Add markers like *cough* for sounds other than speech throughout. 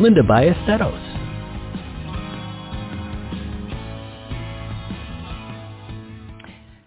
Linda Ballesteros.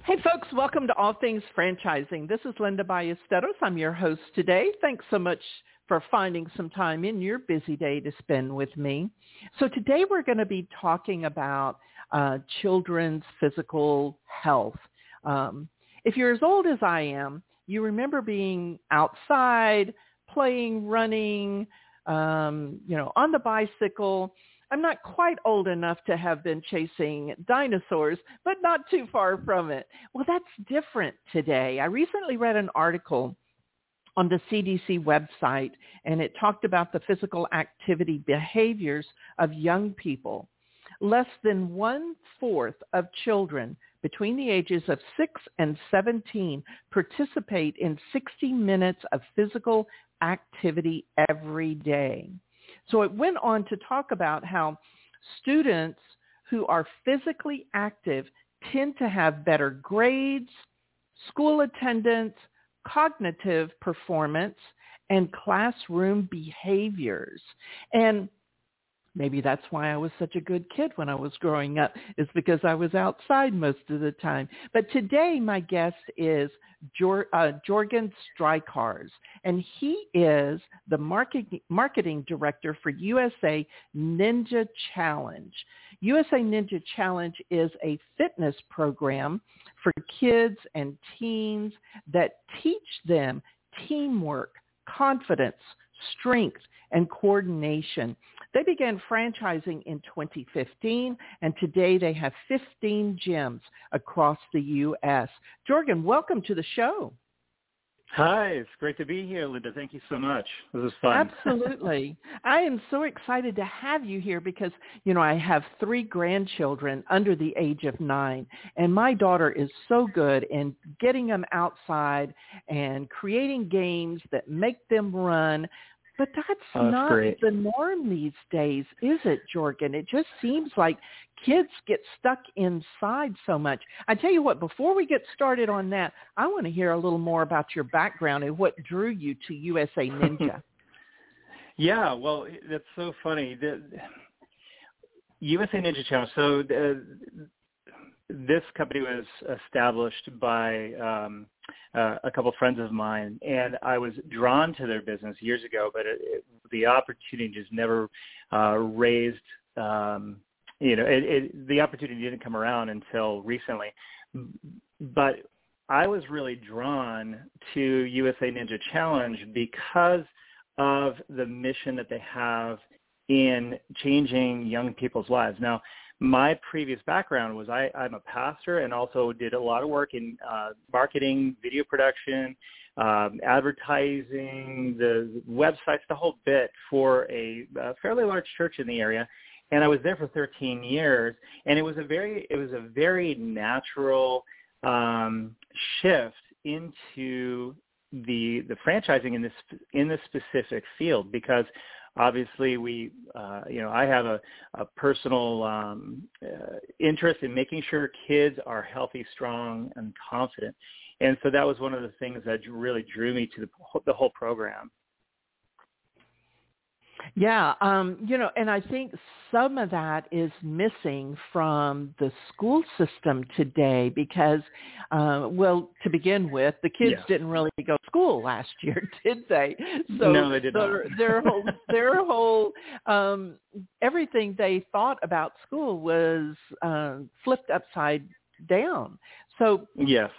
Hey folks, welcome to All Things Franchising. This is Linda Ballesteros. I'm your host today. Thanks so much for finding some time in your busy day to spend with me. So today we're going to be talking about uh, children's physical health. Um, if you're as old as I am, you remember being outside, playing, running, um, you know, on the bicycle. I'm not quite old enough to have been chasing dinosaurs, but not too far from it. Well, that's different today. I recently read an article on the CDC website, and it talked about the physical activity behaviors of young people. Less than one-fourth of children between the ages of 6 and 17 participate in 60 minutes of physical activity every day. So it went on to talk about how students who are physically active tend to have better grades, school attendance, cognitive performance, and classroom behaviors. And maybe that's why I was such a good kid when I was growing up, is because I was outside most of the time. But today my guest is Jor- uh, Jorgen Stricharz, and he is the marketing, marketing director for USA Ninja Challenge. USA Ninja Challenge is a fitness program for kids and teens that teach them teamwork, confidence, strength, and coordination. They began franchising in 2015, and today they have 15 gyms across the U.S. Jorgen, welcome to the show. Hi, it's great to be here, Linda. Thank you so much. This is fun. Absolutely. *laughs* I am so excited to have you here because, you know, I have three grandchildren under the age of nine, and my daughter is so good in getting them outside and creating games that make them run. But that's oh, not great. the norm these days, is it, Jorgen? It just seems like kids get stuck inside so much. I tell you what, before we get started on that, I want to hear a little more about your background and what drew you to USA Ninja. *laughs* yeah, well, that's so funny. The USA Ninja Challenge. So the, this company was established by um, uh, a couple friends of mine, and I was drawn to their business years ago, but it, it, the opportunity just never uh, raised. Um, you know, it, the opportunity didn't come around until recently. But I was really drawn to USA Ninja Challenge because of the mission that they have in changing young people's lives. Now, my previous background was I, I'm a pastor and also did a lot of work in uh, marketing, video production, um, advertising, the websites, the whole bit for a, a fairly large church in the area. And I was there for 13 years, and it was a very it was a very natural um, shift into the the franchising in this in this specific field because obviously we uh, you know I have a, a personal um, uh, interest in making sure kids are healthy, strong, and confident, and so that was one of the things that really drew me to the, the whole program. Yeah, um, you know, and I think some of that is missing from the school system today because, uh, well, to begin with, the kids yeah. didn't really go to school last *laughs* year, did they? So no, they did their, not. their whole, *laughs* their whole, um, everything they thought about school was uh, flipped upside down. So yes,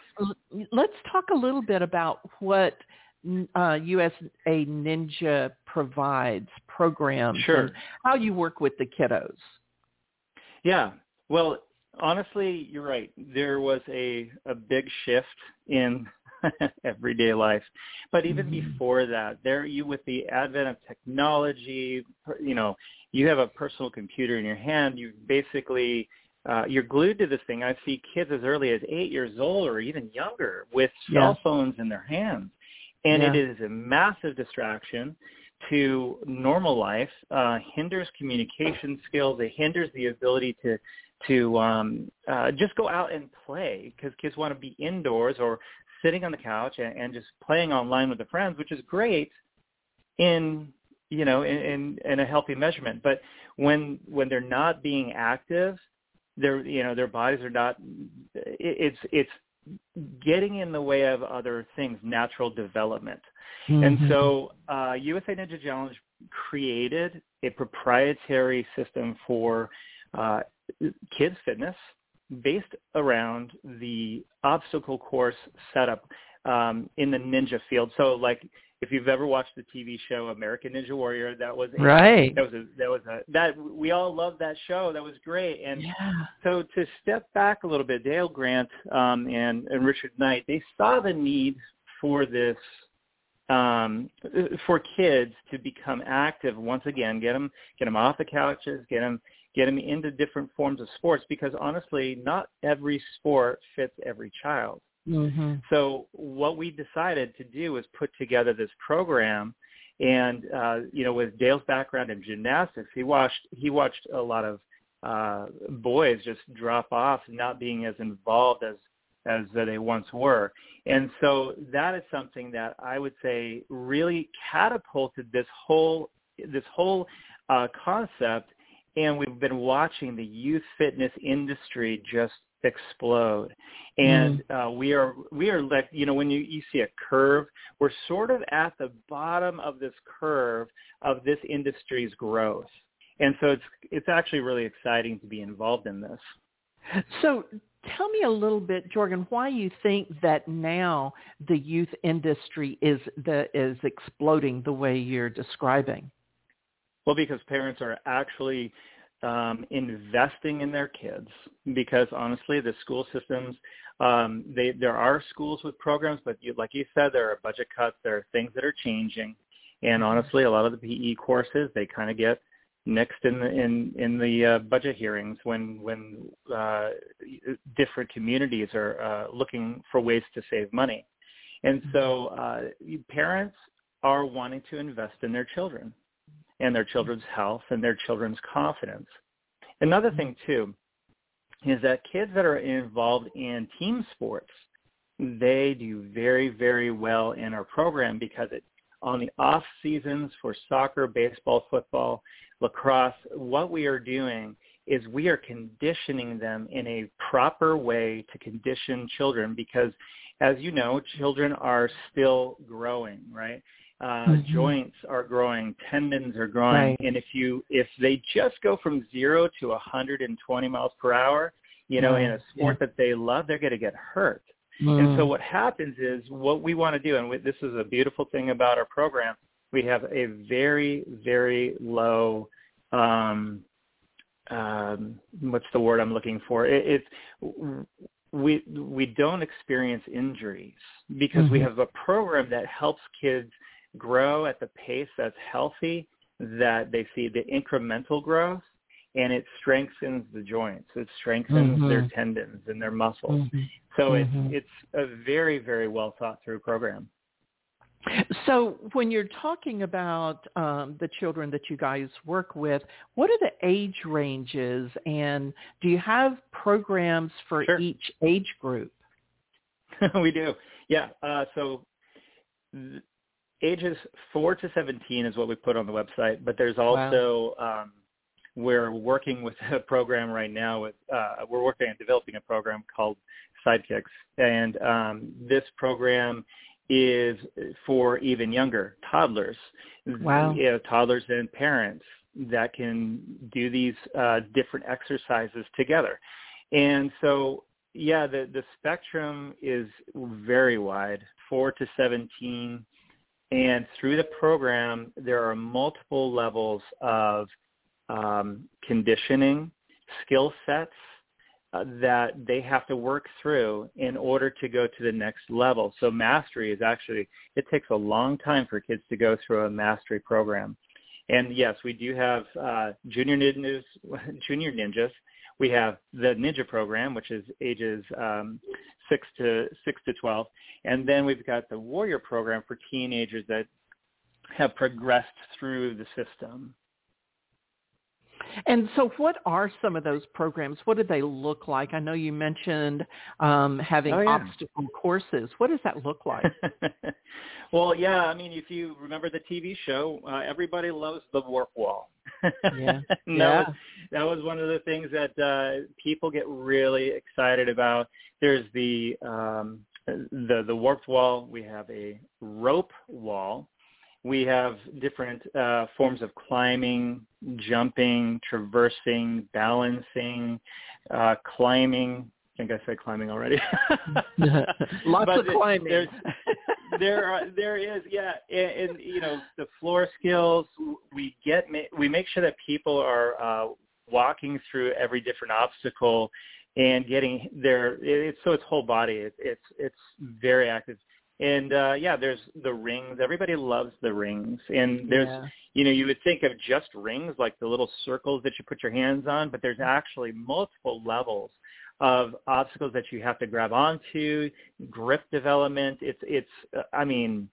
let's talk a little bit about what uh, USA Ninja provides programs sure. how you work with the kiddos. Yeah. Well, honestly, you're right. There was a, a big shift in *laughs* everyday life. But even Mm-hmm. before that, there you with the advent of technology, you know, you have a personal computer in your hand. You basically uh, you're glued to this thing. I see kids as early as eight years old or even younger with cell Yeah. phones in their hands, and it Yeah. is a massive distraction to normal life. Uh, hinders communication skills. It hinders the ability to to um, uh, just go out and play because kids want to be indoors or sitting on the couch and, and just playing online with their friends, which is great in you know in, in in a healthy measurement. But when when they're not being active, their you know their bodies are not. It, it's it's getting in the way of other things, natural development. And Mhm. so uh, USA Ninja Challenge created a proprietary system for uh, kids fitness based around the obstacle course setup um, in the ninja field. So like if you've ever watched the TV show American Ninja Warrior, that was a, Right. that was a, that was a that we all loved that show. That was great. And yeah. so to step back a little bit, Dale Grant um, and, and Richard Knight, they saw the need for this um, for kids to become active once again. Get them get them off the couches, get them get them into different forms of sports because honestly, not every sport fits every child. Mhm. So what we decided to do was put together this program, and uh, you know, with Dale's background in gymnastics, he watched he watched a lot of uh, boys just drop off, not being as involved as as they once were, and so that is something that I would say really catapulted this whole this whole uh, concept, and we've been watching the youth fitness industry just explode. And uh, we are we are like you know when you you see a curve we're sort of at the bottom of this curve of this industry's growth. And so it's it's actually really exciting to be involved in this. So tell me a little bit, Jorgen, why you think that now the youth industry is the is exploding the way you're describing. well because parents are actually um, investing in their kids because honestly the school systems um, they there are schools with programs but you, like you said there are budget cuts there are things that are changing. And honestly a lot of the PE courses they kind of get nixed in the in in the uh, budget hearings when when uh, different communities are uh, looking for ways to save money. And so uh, parents are wanting to invest in their children and their children's health and their children's confidence. Another mm-hmm. thing too is that kids that are involved in team sports, they do very, very well in our program because it on the off seasons for soccer, baseball, football, lacrosse, what we are doing is we are conditioning them in a proper way to condition children because as you know, children are still growing, right? Uh, Mhm. joints are growing, tendons are growing, Right. and if you if they just go from zero to 120 miles per hour, you know, in a sport that they love, they're going to get hurt. And so what happens is what we want to do, and we, this is a beautiful thing about our program, we have a very very low. Um, um, what's the word I'm looking for? It, it's we we don't experience injuries because we Mhm. have a program that helps kids grow at the pace that's healthy, that they see the incremental growth, and it strengthens the joints. It strengthens Mhm. their tendons and their muscles. Mhm. So Mhm. it's it's a very very well thought through program. So when you're talking about um, the children that you guys work with, what are the age ranges, and do you have programs for Sure. each age group? *laughs* we do, yeah. Uh, so th- ages four to seventeen is what we put on the website, but there's also um, we're working with a program right now. With uh, we're working on developing a program called Sidekicks, and um, this program is for even younger toddlers. Wow. You know, toddlers and parents that can do these uh, different exercises together. And so, yeah, the, the spectrum is very wide, 4 to 17. And through the program, there are multiple levels of um, conditioning, skill sets, uh, that they have to work through in order to go to the next level. So mastery is actually, it takes a long time for kids to go through a mastery program. And yes, we do have uh, junior ninjas, *laughs* junior ninjas. We have the ninja program, which is ages um, six to six to twelve, and then we've got the warrior program for teenagers that have progressed through the system. And so what are some of those programs? What do they look like? I know you mentioned um, having oh, yeah. obstacle courses. What does that look like? *laughs* well, yeah, I mean, if you remember the TV show, uh, everybody loves the warp wall. yeah. *laughs* that, yeah. Was, that was one of the things that uh, people get really excited about. There's the um, the the warped wall. We have a rope wall we have different uh, forms of climbing, jumping, traversing, balancing, uh, climbing. I think I said climbing already. *laughs* *laughs* Lots but of climbing. There's, there are there is yeah, and, and you know the floor skills. We get we make sure that people are uh, walking through every different obstacle and getting their it's so it's whole body. It, it's it's very active and uh yeah there's the rings. Everybody loves the rings. And there's yeah. you know you would think of just rings like the little circles that you put your hands on but there's actually multiple levels of obstacles that you have to grab onto grip development. It's it's uh, i mean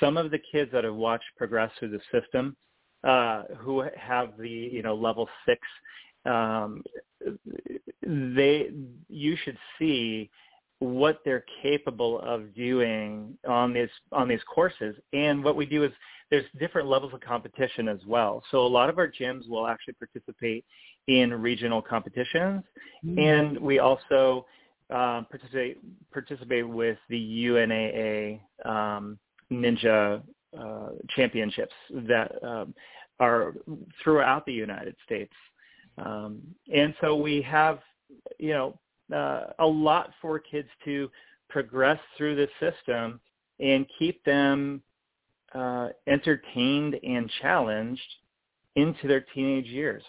some of the kids that have watched progress through the system uh who have the you know level 6 um they you should see what they're capable of doing on these on these courses. And what we do is there's different levels of competition as well. So a lot of our gyms will actually participate in regional competitions, mm-hmm. and we also um, participate participate with the UNAA um, Ninja uh, Championships that um, are throughout the United States. Um, and so we have, you know, uh, a lot for kids to progress through the system and keep them uh, entertained and challenged into their teenage years.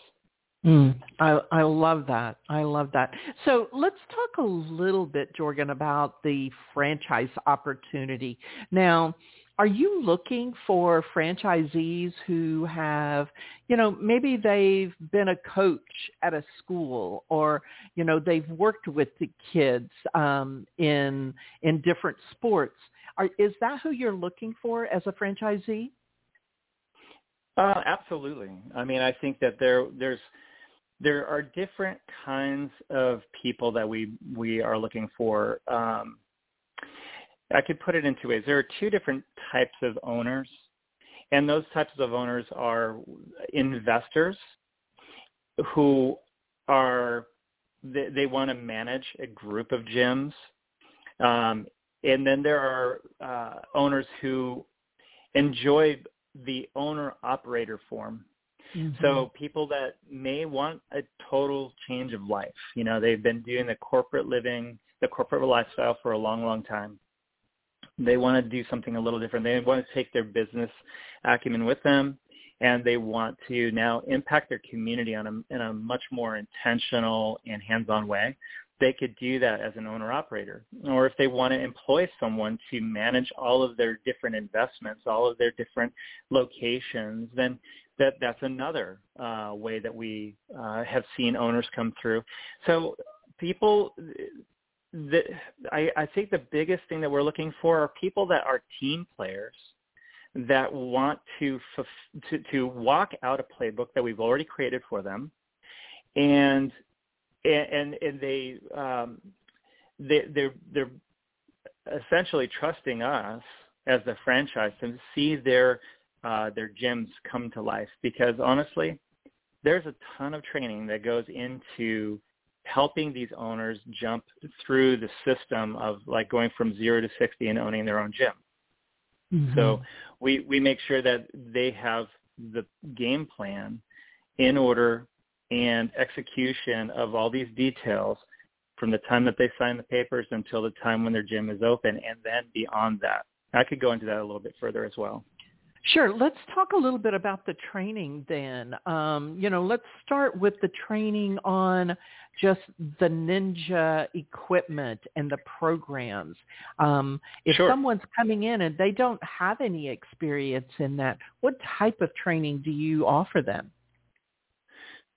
Mm, I, I love that. I love that. So let's talk a little bit, Jorgen, about the franchise opportunity. Now, are you looking for franchisees who have, you know, maybe they've been a coach at a school or, you know, they've worked with the kids um, in in different sports. Are, is that who you're looking for as a franchisee? Uh, absolutely. I mean, I think that there there's there are different kinds of people that we we are looking for. Um, I could put it in two ways. There are two different types of owners, and those types of owners are investors who are they, they want to manage a group of gyms, um, and then there are uh, owners who enjoy the owner operator form. Mm-hmm. So people that may want a total change of life, you know, they've been doing the corporate living, the corporate lifestyle for a long, long time they want to do something a little different. They want to take their business acumen with them, and they want to now impact their community on a, in a much more intentional and hands-on way. They could do that as an owner-operator. Or if they want to employ someone to manage all of their different investments, all of their different locations, then that that's another uh, way that we uh, have seen owners come through. So people the, I, I think the biggest thing that we're looking for are people that are team players that want to, to to walk out a playbook that we've already created for them, and and and they um, they they're they're essentially trusting us as the franchise to see their uh, their gyms come to life. Because honestly, there's a ton of training that goes into helping these owners jump through the system of like going from zero to 60 and owning their own gym. Mm-hmm. So we, we make sure that they have the game plan in order and execution of all these details from the time that they sign the papers until the time when their gym is open and then beyond that. I could go into that a little bit further as well. Sure. Let's talk a little bit about the training then. Um, you know, let's start with the training on just the ninja equipment and the programs. Um, if Sure. someone's coming in and they don't have any experience in that, what type of training do you offer them?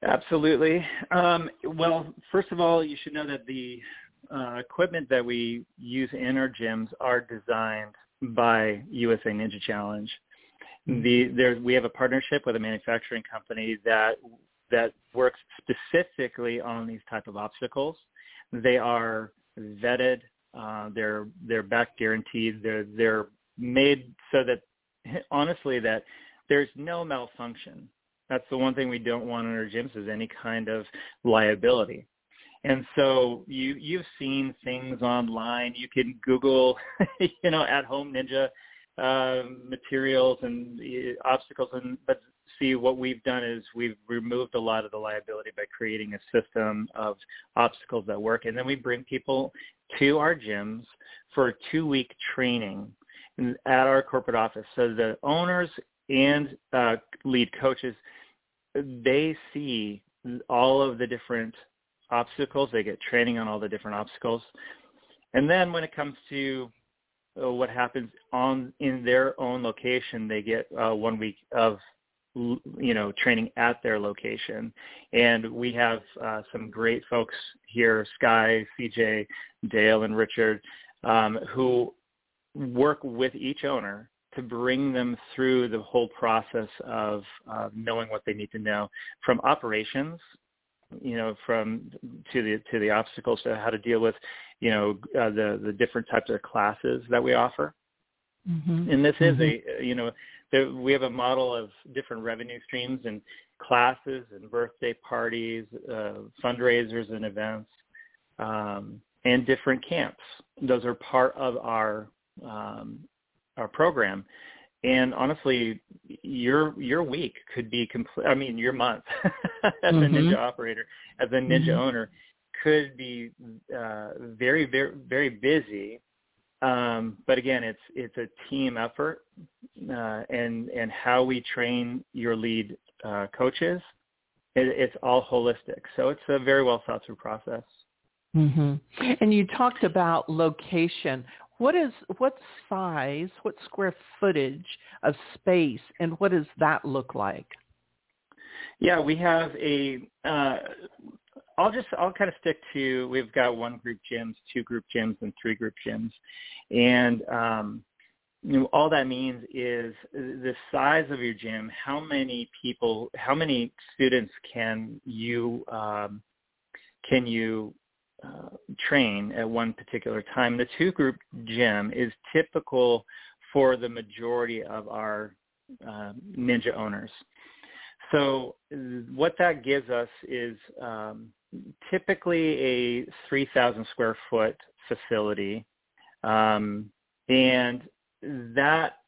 Absolutely. Um, well, first of all, you should know that the uh, equipment that we use in our gyms are designed by USA Ninja Challenge. The there we have a partnership with a manufacturing company that that works specifically on these type of obstacles. They are vetted. Uh, they're they're back guaranteed. They're they're made so that honestly that there's no malfunction. That's the one thing we don't want in our gyms is any kind of liability. And so you you've seen things online. You can Google, *laughs* you know, at home ninja uh, materials and obstacles, and but see what we've done is we've removed a lot of the liability by creating a system of obstacles that work, and then we bring people to our gyms for a two-week training at our corporate office. So the owners and uh, lead coaches, they see all of the different obstacles. They get training on all the different obstacles. And then when it comes to what happens on in their own location, they get uh, one week of you know training at their location. And we have uh, some great folks here, Sky, CJ, Dale, and Richard, um, who work with each owner to bring them through the whole process of uh, knowing what they need to know from operations you know, from to the to the obstacles to how to deal with, you know, uh, the the different types of classes that we offer. Mm-hmm. And this mm-hmm. is a, you know, there, we have a model of different revenue streams and classes and birthday parties, uh, fundraisers and events, um, and different camps. Those are part of our um, our program. And honestly, your your week could be complete. I mean, your month *laughs* as mm-hmm. a ninja operator, as a ninja mm-hmm. owner, could be uh, very very very busy. Um, but again, it's it's a team effort, uh, and and how we train your lead uh, coaches, it, it's all holistic. So it's a very well thought through process. Mm-hmm. And you talked about location. What is what size, what square footage of space, and what does that look like? Yeah, we have a. Uh, I'll just I'll kind of stick to. We've got one group gyms, two group gyms, and three group gyms, and um, you know, all that means is the size of your gym. How many people? How many students can you um, can you uh, train at one particular time. The two-group gym is typical for the majority of our uh, ninja owners. So what that gives us is um, typically a 3,000 square foot facility, um, and that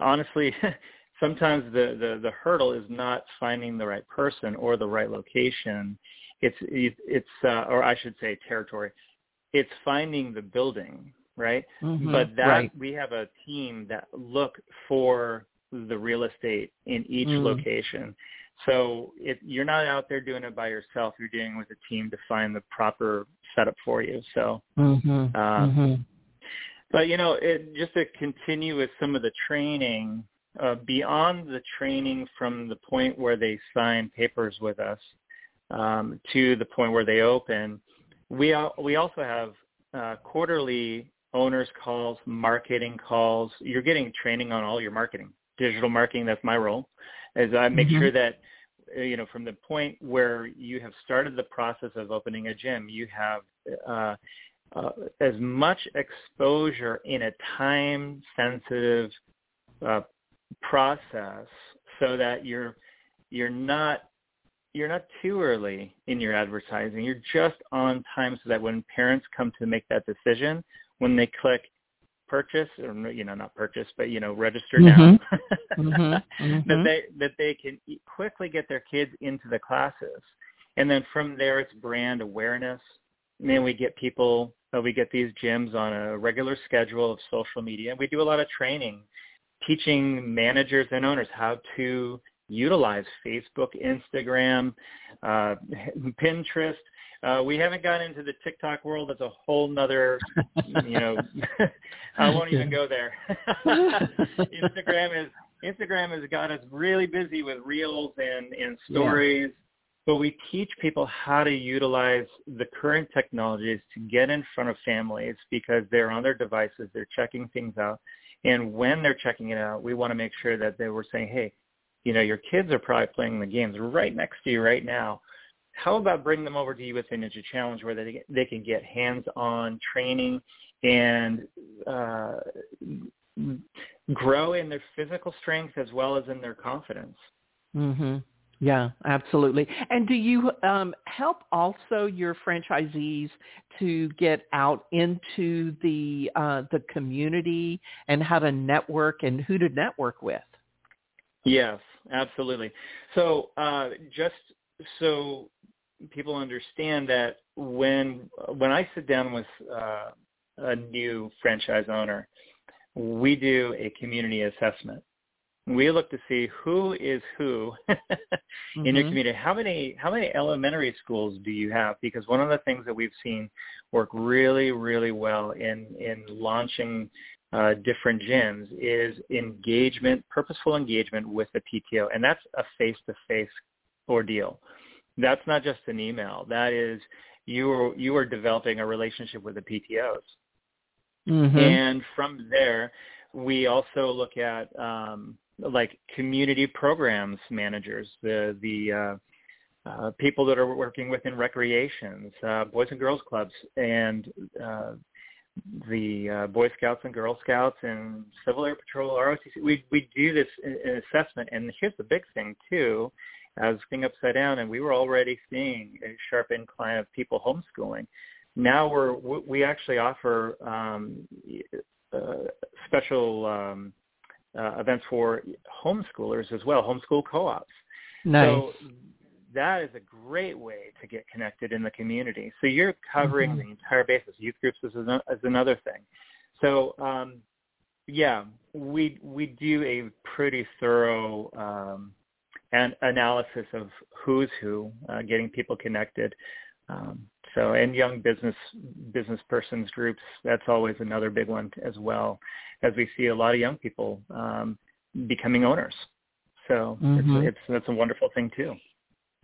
honestly *laughs* sometimes the, the, the hurdle is not finding the right person or the right location it's it's uh, or I should say territory. It's finding the building, right? Mm-hmm, but that right. we have a team that look for the real estate in each mm. location. So if you're not out there doing it by yourself, you're dealing with a team to find the proper setup for you. So, mm-hmm, um, mm-hmm. but you know, it, just to continue with some of the training uh, beyond the training from the point where they sign papers with us, um, to the point where they open. We we also have uh, quarterly owners calls, marketing calls. You're getting training on all your marketing, digital marketing. That's my role, as I make mm-hmm. sure that uh, you know from the point where you have started the process of opening a gym, you have uh, uh, as much exposure in a time sensitive uh, process so that you're you're not you're not too early in your advertising. You're just on time so that when parents come to make that decision, when they click purchase or you know not purchase but you know register mm-hmm. now *laughs* mm-hmm. Mm-hmm. that they that they can quickly get their kids into the classes and then from there it's brand awareness and then we get people uh, we get these gyms on a regular schedule of social media and we do a lot of training teaching managers and owners how to utilize Facebook, Instagram, uh, *laughs* Pinterest. Uh, we haven't gotten into the TikTok world. That's a whole nother, you know, *laughs* *laughs* I won't even go there. *laughs* Instagram is Instagram has got us really busy with reels and, and stories. Yeah but we teach people how to utilize the current technologies to get in front of families because they're on their devices, they're checking things out. And when they're checking it out, we want to make sure that they were saying, hey, you know, your kids are probably playing the games right next to you right now. How about bring them over to you USA Ninja Challenge where they, they can get hands-on training and uh, grow in their physical strength as well as in their confidence. Mhm. Yeah, absolutely. And do you um, help also your franchisees to get out into the uh, the community and how to network and who to network with? Yes, absolutely. So uh, just so people understand that when when I sit down with uh, a new franchise owner, we do a community assessment we look to see who is who *laughs* in mm-hmm. your community. How many how many elementary schools do you have? Because one of the things that we've seen work really really well in in launching uh, different gyms is engagement, purposeful engagement with the PTO, and that's a face to face ordeal. That's not just an email. That is you are you are developing a relationship with the PTOs, mm-hmm. and from there we also look at um, like community programs managers, the the uh, uh, people that are working within recreations, uh, boys and girls clubs, and uh, the uh, Boy Scouts and Girl Scouts and Civil Air Patrol, ROTC. We we do this assessment, and here's the big thing too. As thing upside down, and we were already seeing a sharp incline of people homeschooling. Now we're we actually offer um, uh, special um, uh, events for homeschoolers as well, homeschool co-ops. Nice. So that is a great way to get connected in the community. So you're covering mm-hmm. the entire basis. Youth groups is, an, is another thing. So um, yeah, we we do a pretty thorough um, an analysis of who's who, uh, getting people connected. Um, so and young business business persons groups, that's always another big one as well as we see a lot of young people um, becoming owners. So mm-hmm. it's, it's that's a wonderful thing too.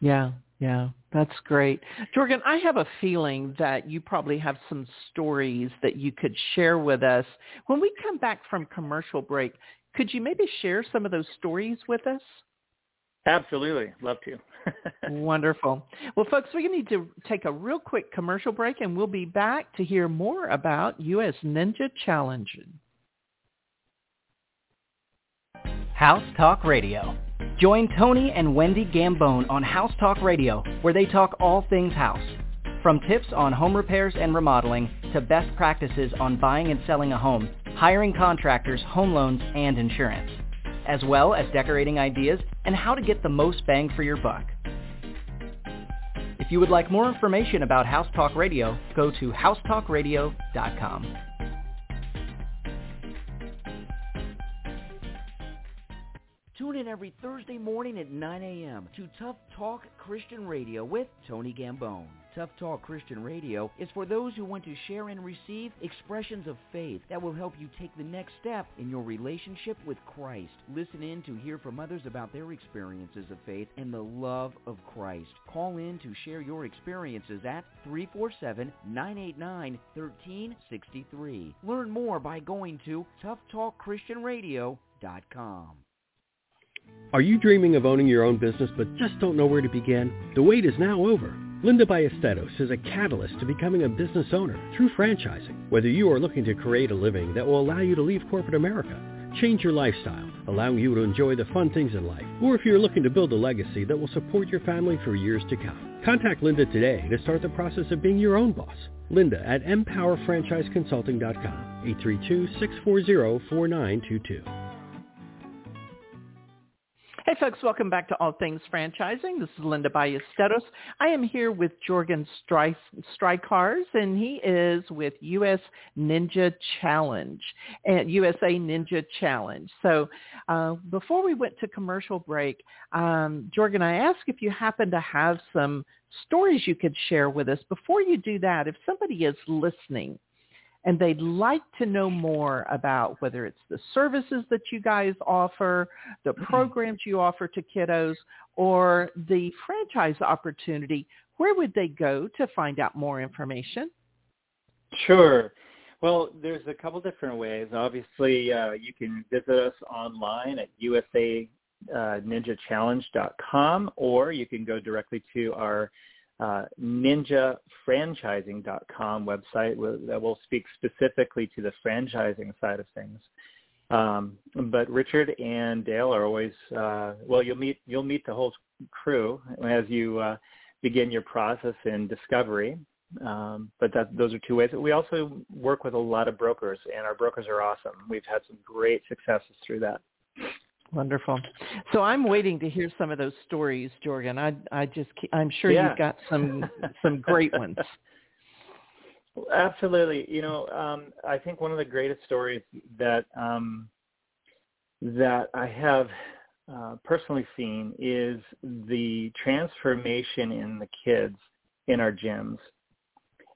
Yeah, yeah, that's great. Jorgen, I have a feeling that you probably have some stories that you could share with us. When we come back from commercial break, could you maybe share some of those stories with us? Absolutely. Love to. *laughs* Wonderful. Well, folks, we need to take a real quick commercial break, and we'll be back to hear more about U.S. Ninja Challenge. House Talk Radio. Join Tony and Wendy Gambone on House Talk Radio, where they talk all things house. From tips on home repairs and remodeling to best practices on buying and selling a home, hiring contractors, home loans, and insurance, as well as decorating ideas and how to get the most bang for your buck. If you would like more information about House Talk Radio, go to housetalkradio.com. Tune in every Thursday morning at 9 a.m. to Tough Talk Christian Radio with Tony Gambone. Tough Talk Christian Radio is for those who want to share and receive expressions of faith that will help you take the next step in your relationship with Christ. Listen in to hear from others about their experiences of faith and the love of Christ. Call in to share your experiences at 347-989-1363. Learn more by going to toughtalkchristianradio.com. Are you dreaming of owning your own business but just don't know where to begin? The wait is now over. Linda Ballesteros is a catalyst to becoming a business owner through franchising. Whether you are looking to create a living that will allow you to leave corporate America, change your lifestyle, allowing you to enjoy the fun things in life, or if you're looking to build a legacy that will support your family for years to come. Contact Linda today to start the process of being your own boss. Linda at mpowerfranchiseconsulting.com, 832-640-4922. Hey folks, welcome back to All Things Franchising. This is Linda Ballesteros. I am here with Jorgen Stricharz, and he is with US Ninja Challenge, and USA Ninja Challenge. So uh, before we went to commercial break, um, Jorgen, I asked if you happen to have some stories you could share with us. Before you do that, if somebody is listening and they'd like to know more about whether it's the services that you guys offer, the mm-hmm. programs you offer to kiddos, or the franchise opportunity, where would they go to find out more information? Sure. Well, there's a couple different ways. Obviously, uh, you can visit us online at usaninjachallenge.com, or you can go directly to our uh, ninjafranchising.com website that will speak specifically to the franchising side of things. Um, but Richard and Dale are always uh, well. You'll meet you'll meet the whole crew as you uh, begin your process in discovery. Um, but that, those are two ways. We also work with a lot of brokers, and our brokers are awesome. We've had some great successes through that. Wonderful. So I'm waiting to hear some of those stories, Jorgen. I I just I'm sure yeah. you've got some some great ones. Absolutely. You know, um, I think one of the greatest stories that um, that I have uh, personally seen is the transformation in the kids in our gyms,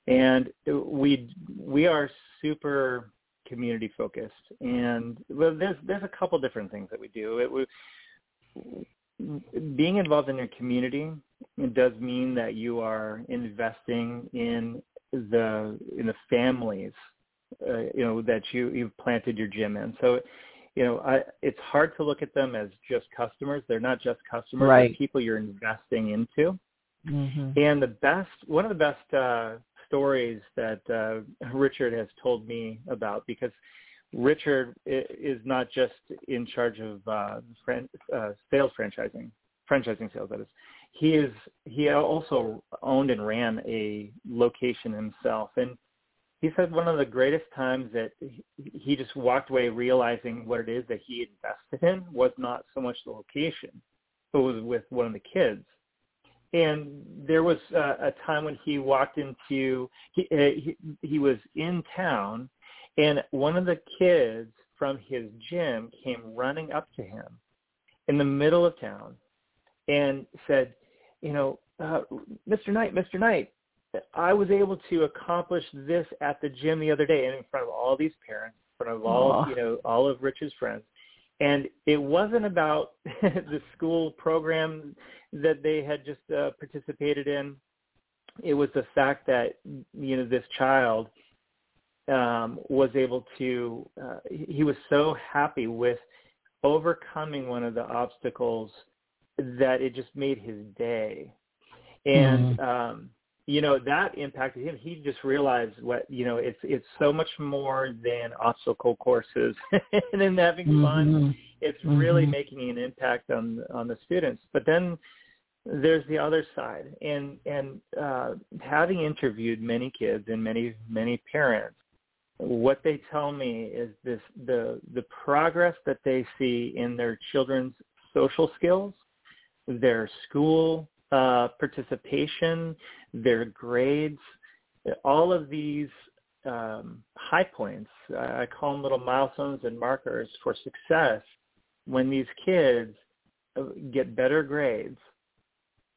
and we we are super community focused. And well, there's there's a couple different things that we do. It, we, being involved in your community it does mean that you are investing in the in the families uh, you know that you you've planted your gym in. So you know, I, it's hard to look at them as just customers. They're not just customers; right. they're people you're investing into. Mm-hmm. And the best, one of the best uh, stories that uh, Richard has told me about because Richard is not just in charge of uh, fran- uh, sales franchising, franchising sales. That is, he is. He also owned and ran a location himself, and he said one of the greatest times that he just walked away realizing what it is that he invested in was not so much the location, but was with one of the kids and there was uh, a time when he walked into he, uh, he he was in town and one of the kids from his gym came running up to him in the middle of town and said you know uh, mr knight mr knight i was able to accomplish this at the gym the other day and in front of all these parents in front of all Aww. you know all of rich's friends and it wasn't about *laughs* the school program that they had just uh, participated in. It was the fact that you know this child um, was able to. Uh, he was so happy with overcoming one of the obstacles that it just made his day. And mm. um, you know that impacted him. He just realized what you know. It's it's so much more than obstacle courses *laughs* and then having mm-hmm. fun. It's mm-hmm. really making an impact on on the students. But then there's the other side, and and uh, having interviewed many kids and many many parents, what they tell me is this: the the progress that they see in their children's social skills, their school uh, participation, their grades, all of these um, high points, I call them little milestones and markers for success when these kids uh, get better grades.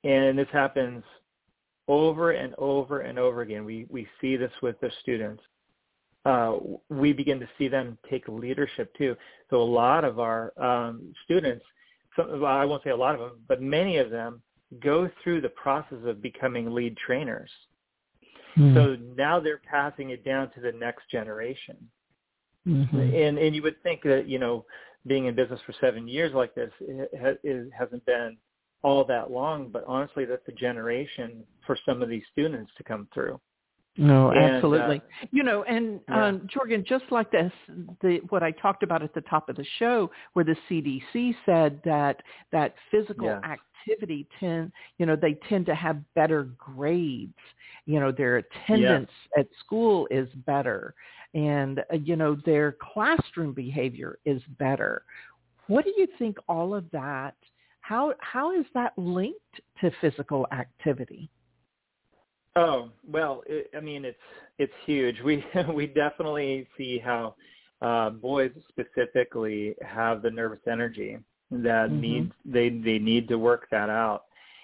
And this happens over and over and over again. We, we see this with the students. Uh, we begin to see them take leadership too. So a lot of our um, students, some, well, I won't say a lot of them, but many of them go through the process of becoming lead trainers. Mm. So now they're passing it down to the next generation. Mm-hmm. And and you would think that you know being in business for seven years like this it, it hasn't been all that long, but honestly, that's a generation for some of these students to come through. No, and, absolutely. Uh, you know, and yeah. um, Jorgen, just like this, the what I talked about at the top of the show, where the CDC said that that physical yeah. activity tend, you know, they tend to have better grades. You know, their attendance at school is better, and uh, you know, their classroom behavior is better. What do you think all of that how how is that linked to physical activity? Oh well, it, I mean it's it's huge. We *laughs* we definitely see how uh, boys specifically have the nervous energy that mm-hmm. needs they they need to work that out.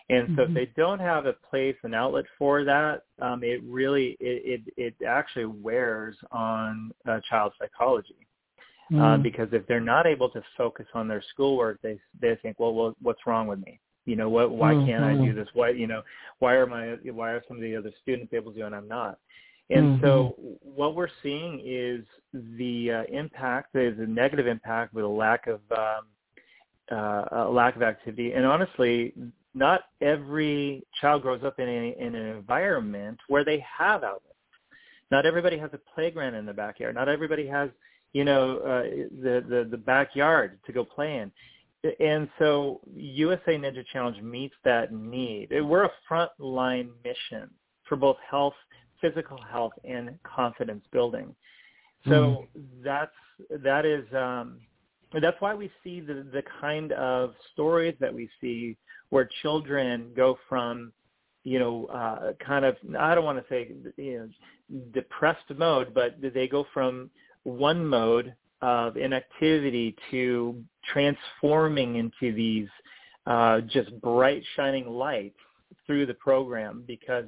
And so mm-hmm. if they don't have a place, an outlet for that, um, it really it, it it actually wears on a child's psychology. Mm. Uh, because if they're not able to focus on their schoolwork, they they think, well, well what's wrong with me? You know, what? Why mm-hmm. can't I do this? Why, you know, why are my why are some of the other students able to do and I'm not? And mm-hmm. so what we're seeing is the uh, impact, the, the negative impact with a lack of um, uh, a lack of activity. And honestly, not every child grows up in, a, in an environment where they have outlets. Not everybody has a playground in the backyard. Not everybody has you know, uh, the, the, the backyard to go play in. And so USA Ninja Challenge meets that need. We're a frontline mission for both health, physical health, and confidence building. So mm-hmm. that's that is um, that's why we see the the kind of stories that we see where children go from you know uh, kind of I don't want to say you know depressed mode, but they go from one mode of inactivity to transforming into these uh, just bright shining lights through the program because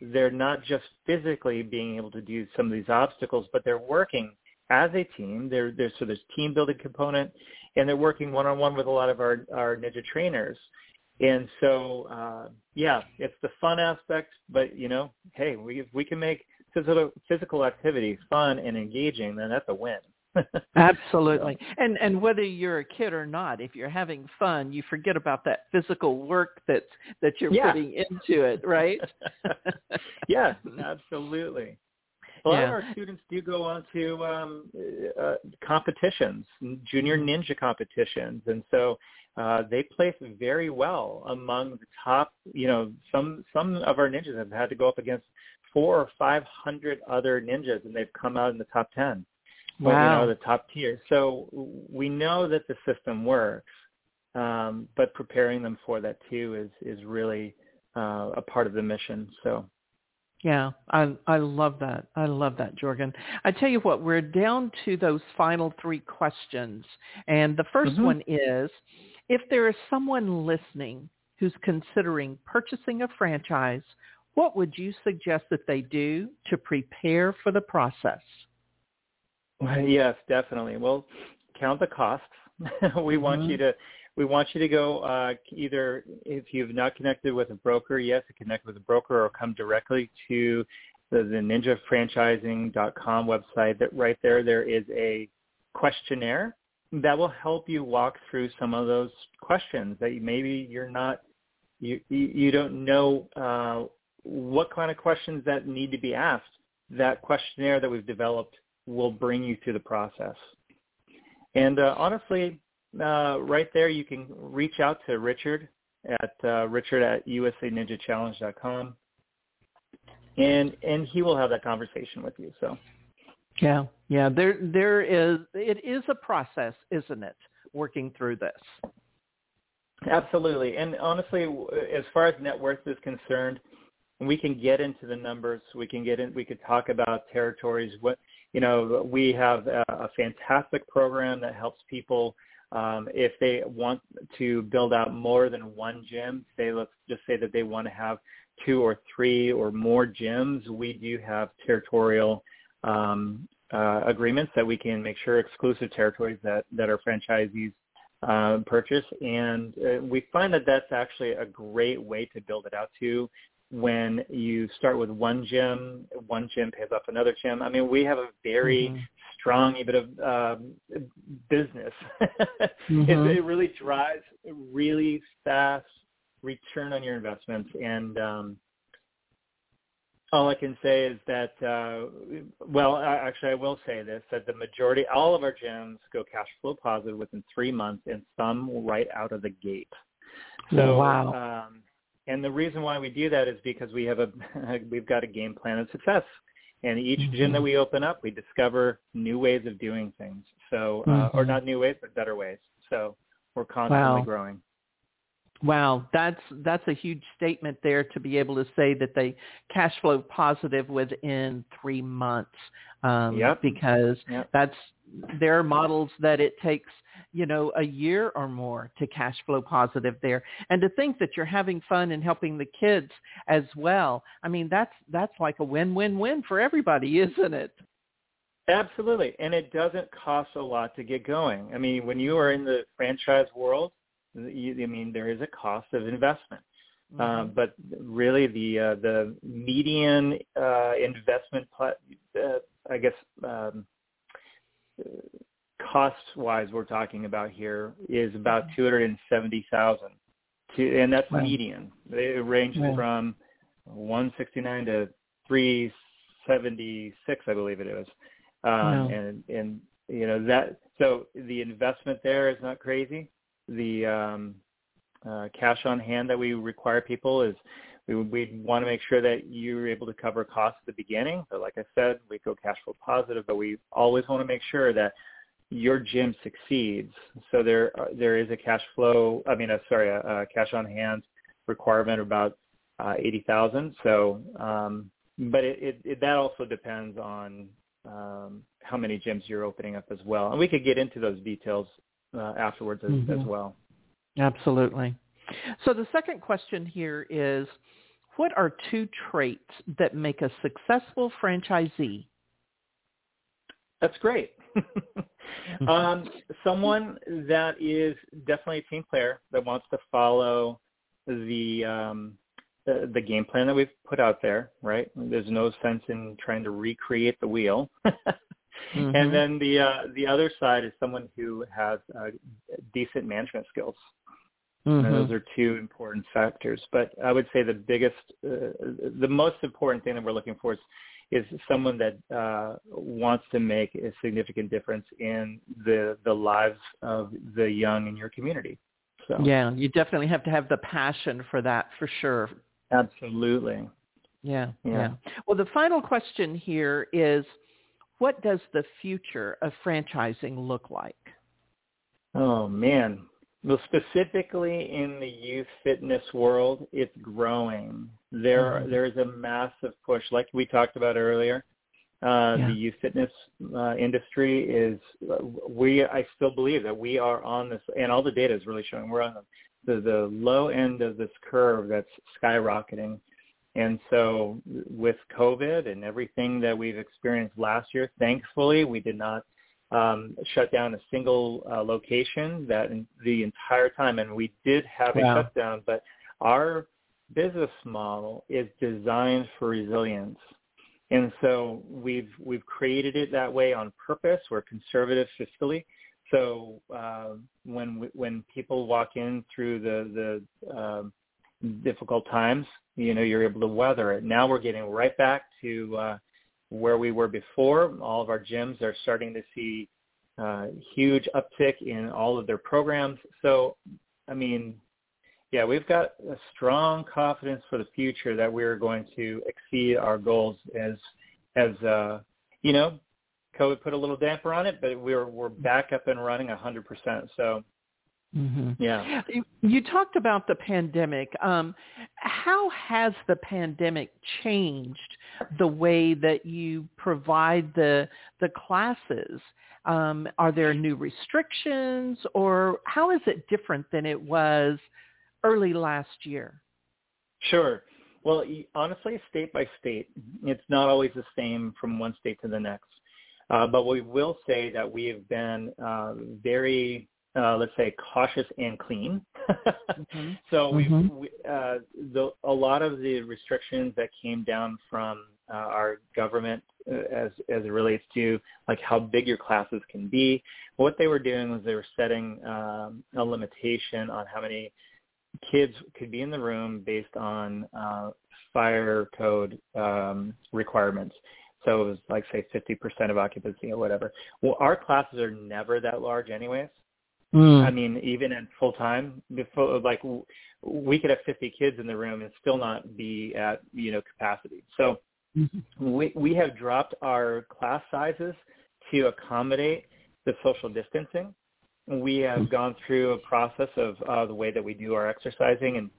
they're not just physically being able to do some of these obstacles, but they're working as a team. They're, they're so there's team building component, and they're working one on one with a lot of our our ninja trainers. And so, uh, yeah, it's the fun aspect, but you know, hey, we we can make physical physical activity fun and engaging, then that's a win. Absolutely. And and whether you're a kid or not, if you're having fun, you forget about that physical work that that you're yeah. putting into it, right? *laughs* yes, absolutely. A lot yeah. of our students do go on to um, uh, competitions, junior ninja competitions, and so uh, they place very well among the top. You know, some some of our ninjas have had to go up against four or five hundred other ninjas, and they've come out in the top ten. Wow. Or, you know, the top tier. So we know that the system works, um, but preparing them for that too is is really uh, a part of the mission. So. Yeah, I I love that. I love that, Jorgen. I tell you what, we're down to those final three questions. And the 1st mm-hmm. one is if there is someone listening who's considering purchasing a franchise what would you suggest that they do to prepare for the process? *laughs* Yes, definitely. Well, count the costs. *laughs* we want mm-hmm. you to we want you to go uh, either if you've not connected with a broker, yes, to connect with a broker or come directly to the, the ninjafranchising.com website. That right there, there is a questionnaire that will help you walk through some of those questions that maybe you're not you you don't know uh, what kind of questions that need to be asked. That questionnaire that we've developed will bring you through the process. And uh, honestly, uh, right there, you can reach out to Richard at uh, richard at usaninjachallenge.com, and and he will have that conversation with you. So. Yeah, yeah. There, there is. It is a process, isn't it? Working through this. Absolutely, and honestly, as far as net worth is concerned, we can get into the numbers. We can get in. We could talk about territories. What you know, we have a, a fantastic program that helps people um, if they want to build out more than one gym. Say, let's just say that they want to have two or three or more gyms. We do have territorial um, uh, agreements that we can make sure exclusive territories that that our franchisees uh, purchase, and uh, we find that that's actually a great way to build it out to when you start with one gym, one gym pays off another gym. I mean, we have a very mm-hmm. strong bit of um, business. *laughs* mm-hmm. it, it really drives really fast return on your investments. And um, all I can say is that, uh, well, actually, I will say this, that the majority, all of our gyms go cash flow positive within three months and some right out of the gate. So, wow. Um, and the reason why we do that is because we have a *laughs* we've got a game plan of success. And each mm-hmm. gym that mm-hmm. we open up, we discover new ways of doing things. So, uh, mm-hmm. or not new ways, but better ways. So we're constantly wow. growing. Wow, that's that's a huge statement there to be able to say that they cash flow positive within three months. Um, yep. Because yep. that's there are models that it takes you know a year or more to cash flow positive there, and to think that you're having fun and helping the kids as well. I mean that's that's like a win-win-win for everybody, *laughs* isn't it? Absolutely, and it doesn't cost a lot to get going. I mean, when you are in the franchise world I mean, there is a cost of investment. Uh, mm-hmm. Uh, but really, the uh, the median uh, investment, pl- uh, I guess, um, cost wise, we're talking about here is about mm-hmm. two hundred and seventy thousand, and that's wow. median. It ranges wow. from one sixty nine to three seventy six, I believe it is, um, wow. and and you know that. So the investment there is not crazy the um, uh, cash on hand that we require people is we, we want to make sure that you're able to cover costs at the beginning. But like I said, we go cash flow positive, but we always want to make sure that your gym succeeds. So there uh, there is a cash flow. I mean, uh, sorry, a, a cash on hand requirement of about uh, eighty thousand. So, um, but it, it, it that also depends on um, how many gyms you're opening up as well. And we could get into those details uh, afterwards as, mm-hmm. as well. Absolutely. So the second question here is, what are two traits that make a successful franchisee? That's great. *laughs* *laughs* um, someone that is definitely a team player that wants to follow the, um, the the game plan that we've put out there. Right? There's no sense in trying to recreate the wheel. *laughs* Mm-hmm. And then the uh, the other side is someone who has uh, decent management skills. Mm-hmm. those are two important factors. But I would say the biggest, uh, the most important thing that we're looking for is, is someone that uh, wants to make a significant difference in the the lives of the young in your community. So yeah, you definitely have to have the passion for that for sure. Absolutely. Yeah, yeah. yeah. Well, the final question here is what does the future of franchising look like? Oh man. Well, specifically in the youth fitness world, it's growing. There, mm-hmm. there is a massive push, like we talked about earlier. Uh, yeah. The youth fitness uh, industry is. We, I still believe that we are on this, and all the data is really showing we're on the, the, the low end of this curve that's skyrocketing. And so with COVID and everything that we've experienced last year, thankfully we did not um, shut down a single uh, location that in, the entire time. And we did have wow. a shutdown, but our business model is designed for resilience. And so we've we've created it that way on purpose. We're conservative fiscally. So uh, when when people walk in through the the uh, difficult times, you know, you're able to weather it. Now we're getting right back to uh, where we were before. All of our gyms are starting to see uh, huge uptick in all of their programs. So, I mean, yeah, we've got a strong confidence for the future that we're going to exceed our goals as, as uh, you know, COVID put a little damper on it, but we're we're back up and running 100%. So Mm-hmm. Yeah. You talked about the pandemic. Um, how has the pandemic changed the way that you provide the the classes? Um, are there new restrictions, or how is it different than it was early last year? Sure. Well, honestly, state by state, it's not always the same from one state to the next. Uh, but we will say that we have been uh, very uh, let's say cautious and clean. *laughs* mm-hmm. So mm-hmm. we, uh, the, a lot of the restrictions that came down from uh, our government uh, as as it relates to like how big your classes can be, what they were doing was they were setting um, a limitation on how many kids could be in the room based on uh, fire code um, requirements. So it was like say 50% of occupancy or whatever. Well, our classes are never that large anyways. Mm. I mean, even at full time, before like we could have 50 kids in the room and still not be at you know capacity. So mm-hmm. we we have dropped our class sizes to accommodate the social distancing. We have gone through a process of uh, the way that we do our exercising, and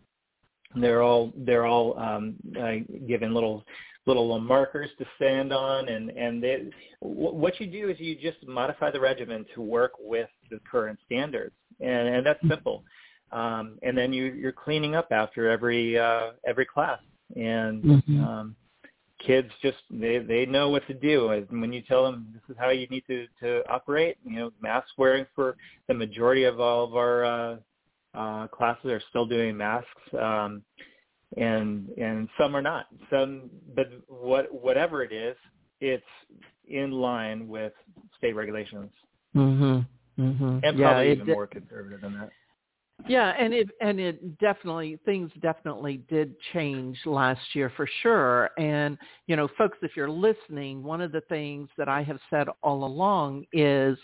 they're all they're all um, uh, given little little markers to stand on, and and they, what you do is you just modify the regimen to work with the current standards, and and that's simple. Um, and then you, you're cleaning up after every uh, every class, and mm-hmm. um, kids just they they know what to do. And when you tell them this is how you need to to operate you know mask wearing for the majority of all of our uh uh classes are still doing masks um and and some are not. Some but what whatever it is it's in line with state regulations. Mhm mhm and yeah, probably even more conservative than that yeah, and it and it definitely things definitely did change last year for sure. And you know, folks, if you're listening, one of the things that I have said all along is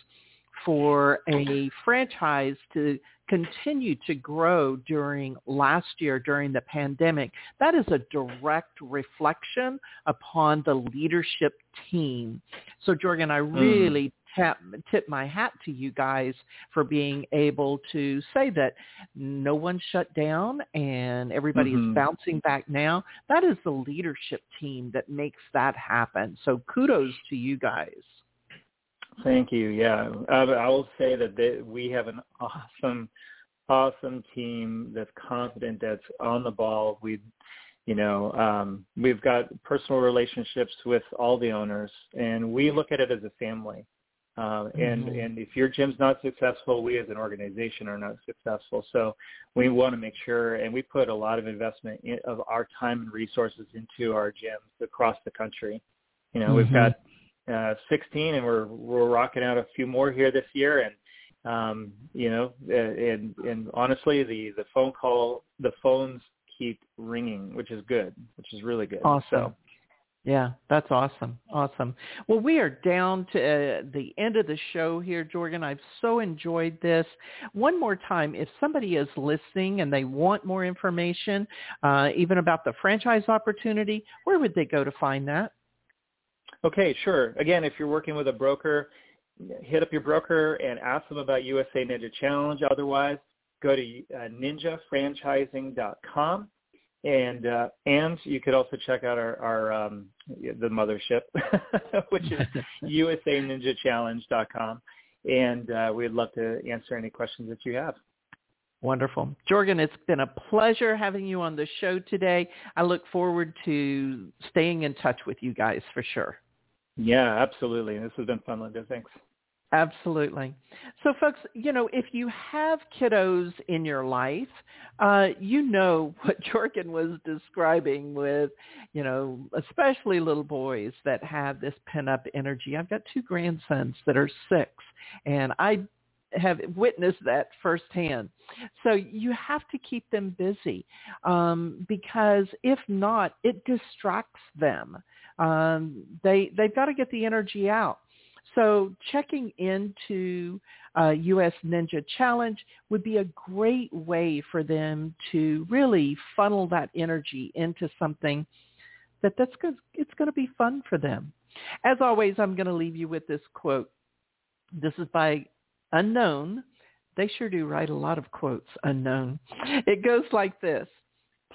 for a franchise to continue to grow during last year during the pandemic, that is a direct reflection upon the leadership team. So Jorgen, I hmm. really tap, tip my hat to you guys for being able to say that no one shut down and everybody mm-hmm. is bouncing back now. That is the leadership team that makes that happen. So kudos to you guys. Thank you. Yeah, I, I will say that they, we have an awesome, awesome team that's confident, that's on the ball. We, you know, um, we've got personal relationships with all the owners, and we look at it as a family. Uh, and mm-hmm. and if your gym's not successful, we as an organization are not successful. So we want to make sure, and we put a lot of investment in, of our time and resources into our gyms across the country. You know, mm-hmm. we've got uh, 16, and we're we're rocking out a few more here this year. And um, you know, and and honestly, the the phone call, the phones keep ringing, which is good, which is really good. Awesome. So, yeah, that's awesome. Awesome. Well, we are down to uh, the end of the show here, Jorgen. I've so enjoyed this. One more time, if somebody is listening and they want more information, uh, even about the franchise opportunity, where would they go to find that? Okay, sure. Again, if you're working with a broker, hit up your broker and ask them about USA Ninja Challenge. Otherwise, go to uh, ninjafranchising.com and uh, and you could also check out our, our um, the mothership, *laughs* which is *laughs* usaninjachallenge.com, and uh, we'd love to answer any questions that you have. Wonderful. Jorgen, it's been a pleasure having you on the show today. I look forward to staying in touch with you guys for sure. Yeah, absolutely. This has been fun, Linda. Thanks. Absolutely. So folks, you know, if you have kiddos in your life, uh, you know *laughs* what Jorgen was describing with, you know, especially little boys that have this pent-up energy. I've got two grandsons that are six, and I have witnessed that firsthand. So you have to keep them busy um, because if not, it distracts them. Um, they they've got to get the energy out. So checking into uh, US Ninja Challenge would be a great way for them to really funnel that energy into something that that's it's going to be fun for them. As always, I'm going to leave you with this quote. This is by Unknown. They sure do write a lot of quotes, Unknown. It goes like this.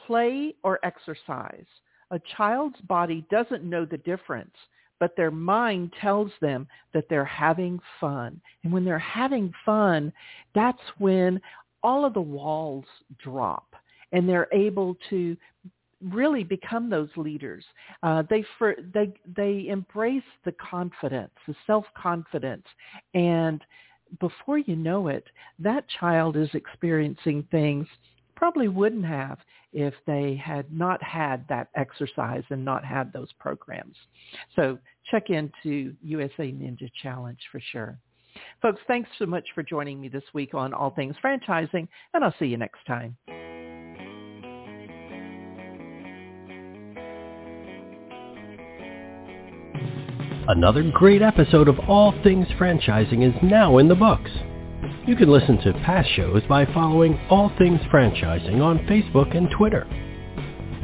Play or exercise. A child's body doesn't know the difference but their mind tells them that they're having fun. And when they're having fun, that's when all of the walls drop and they're able to really become those leaders. Uh, they for, they they embrace the confidence, the self confidence, and before you know it, that child is experiencing things probably wouldn't have if they had not had that exercise and not had those programs. So check into USA Ninja Challenge for sure. Folks, thanks so much for joining me this week on All Things Franchising, and I'll see you next time. Another great episode of All Things Franchising is now in the books. You can listen to past shows by following All Things Franchising on Facebook and Twitter.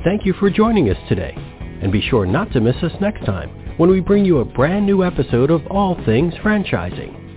Thank you for joining us today, and be sure not to miss us next time when we bring you a brand new episode of All Things Franchising.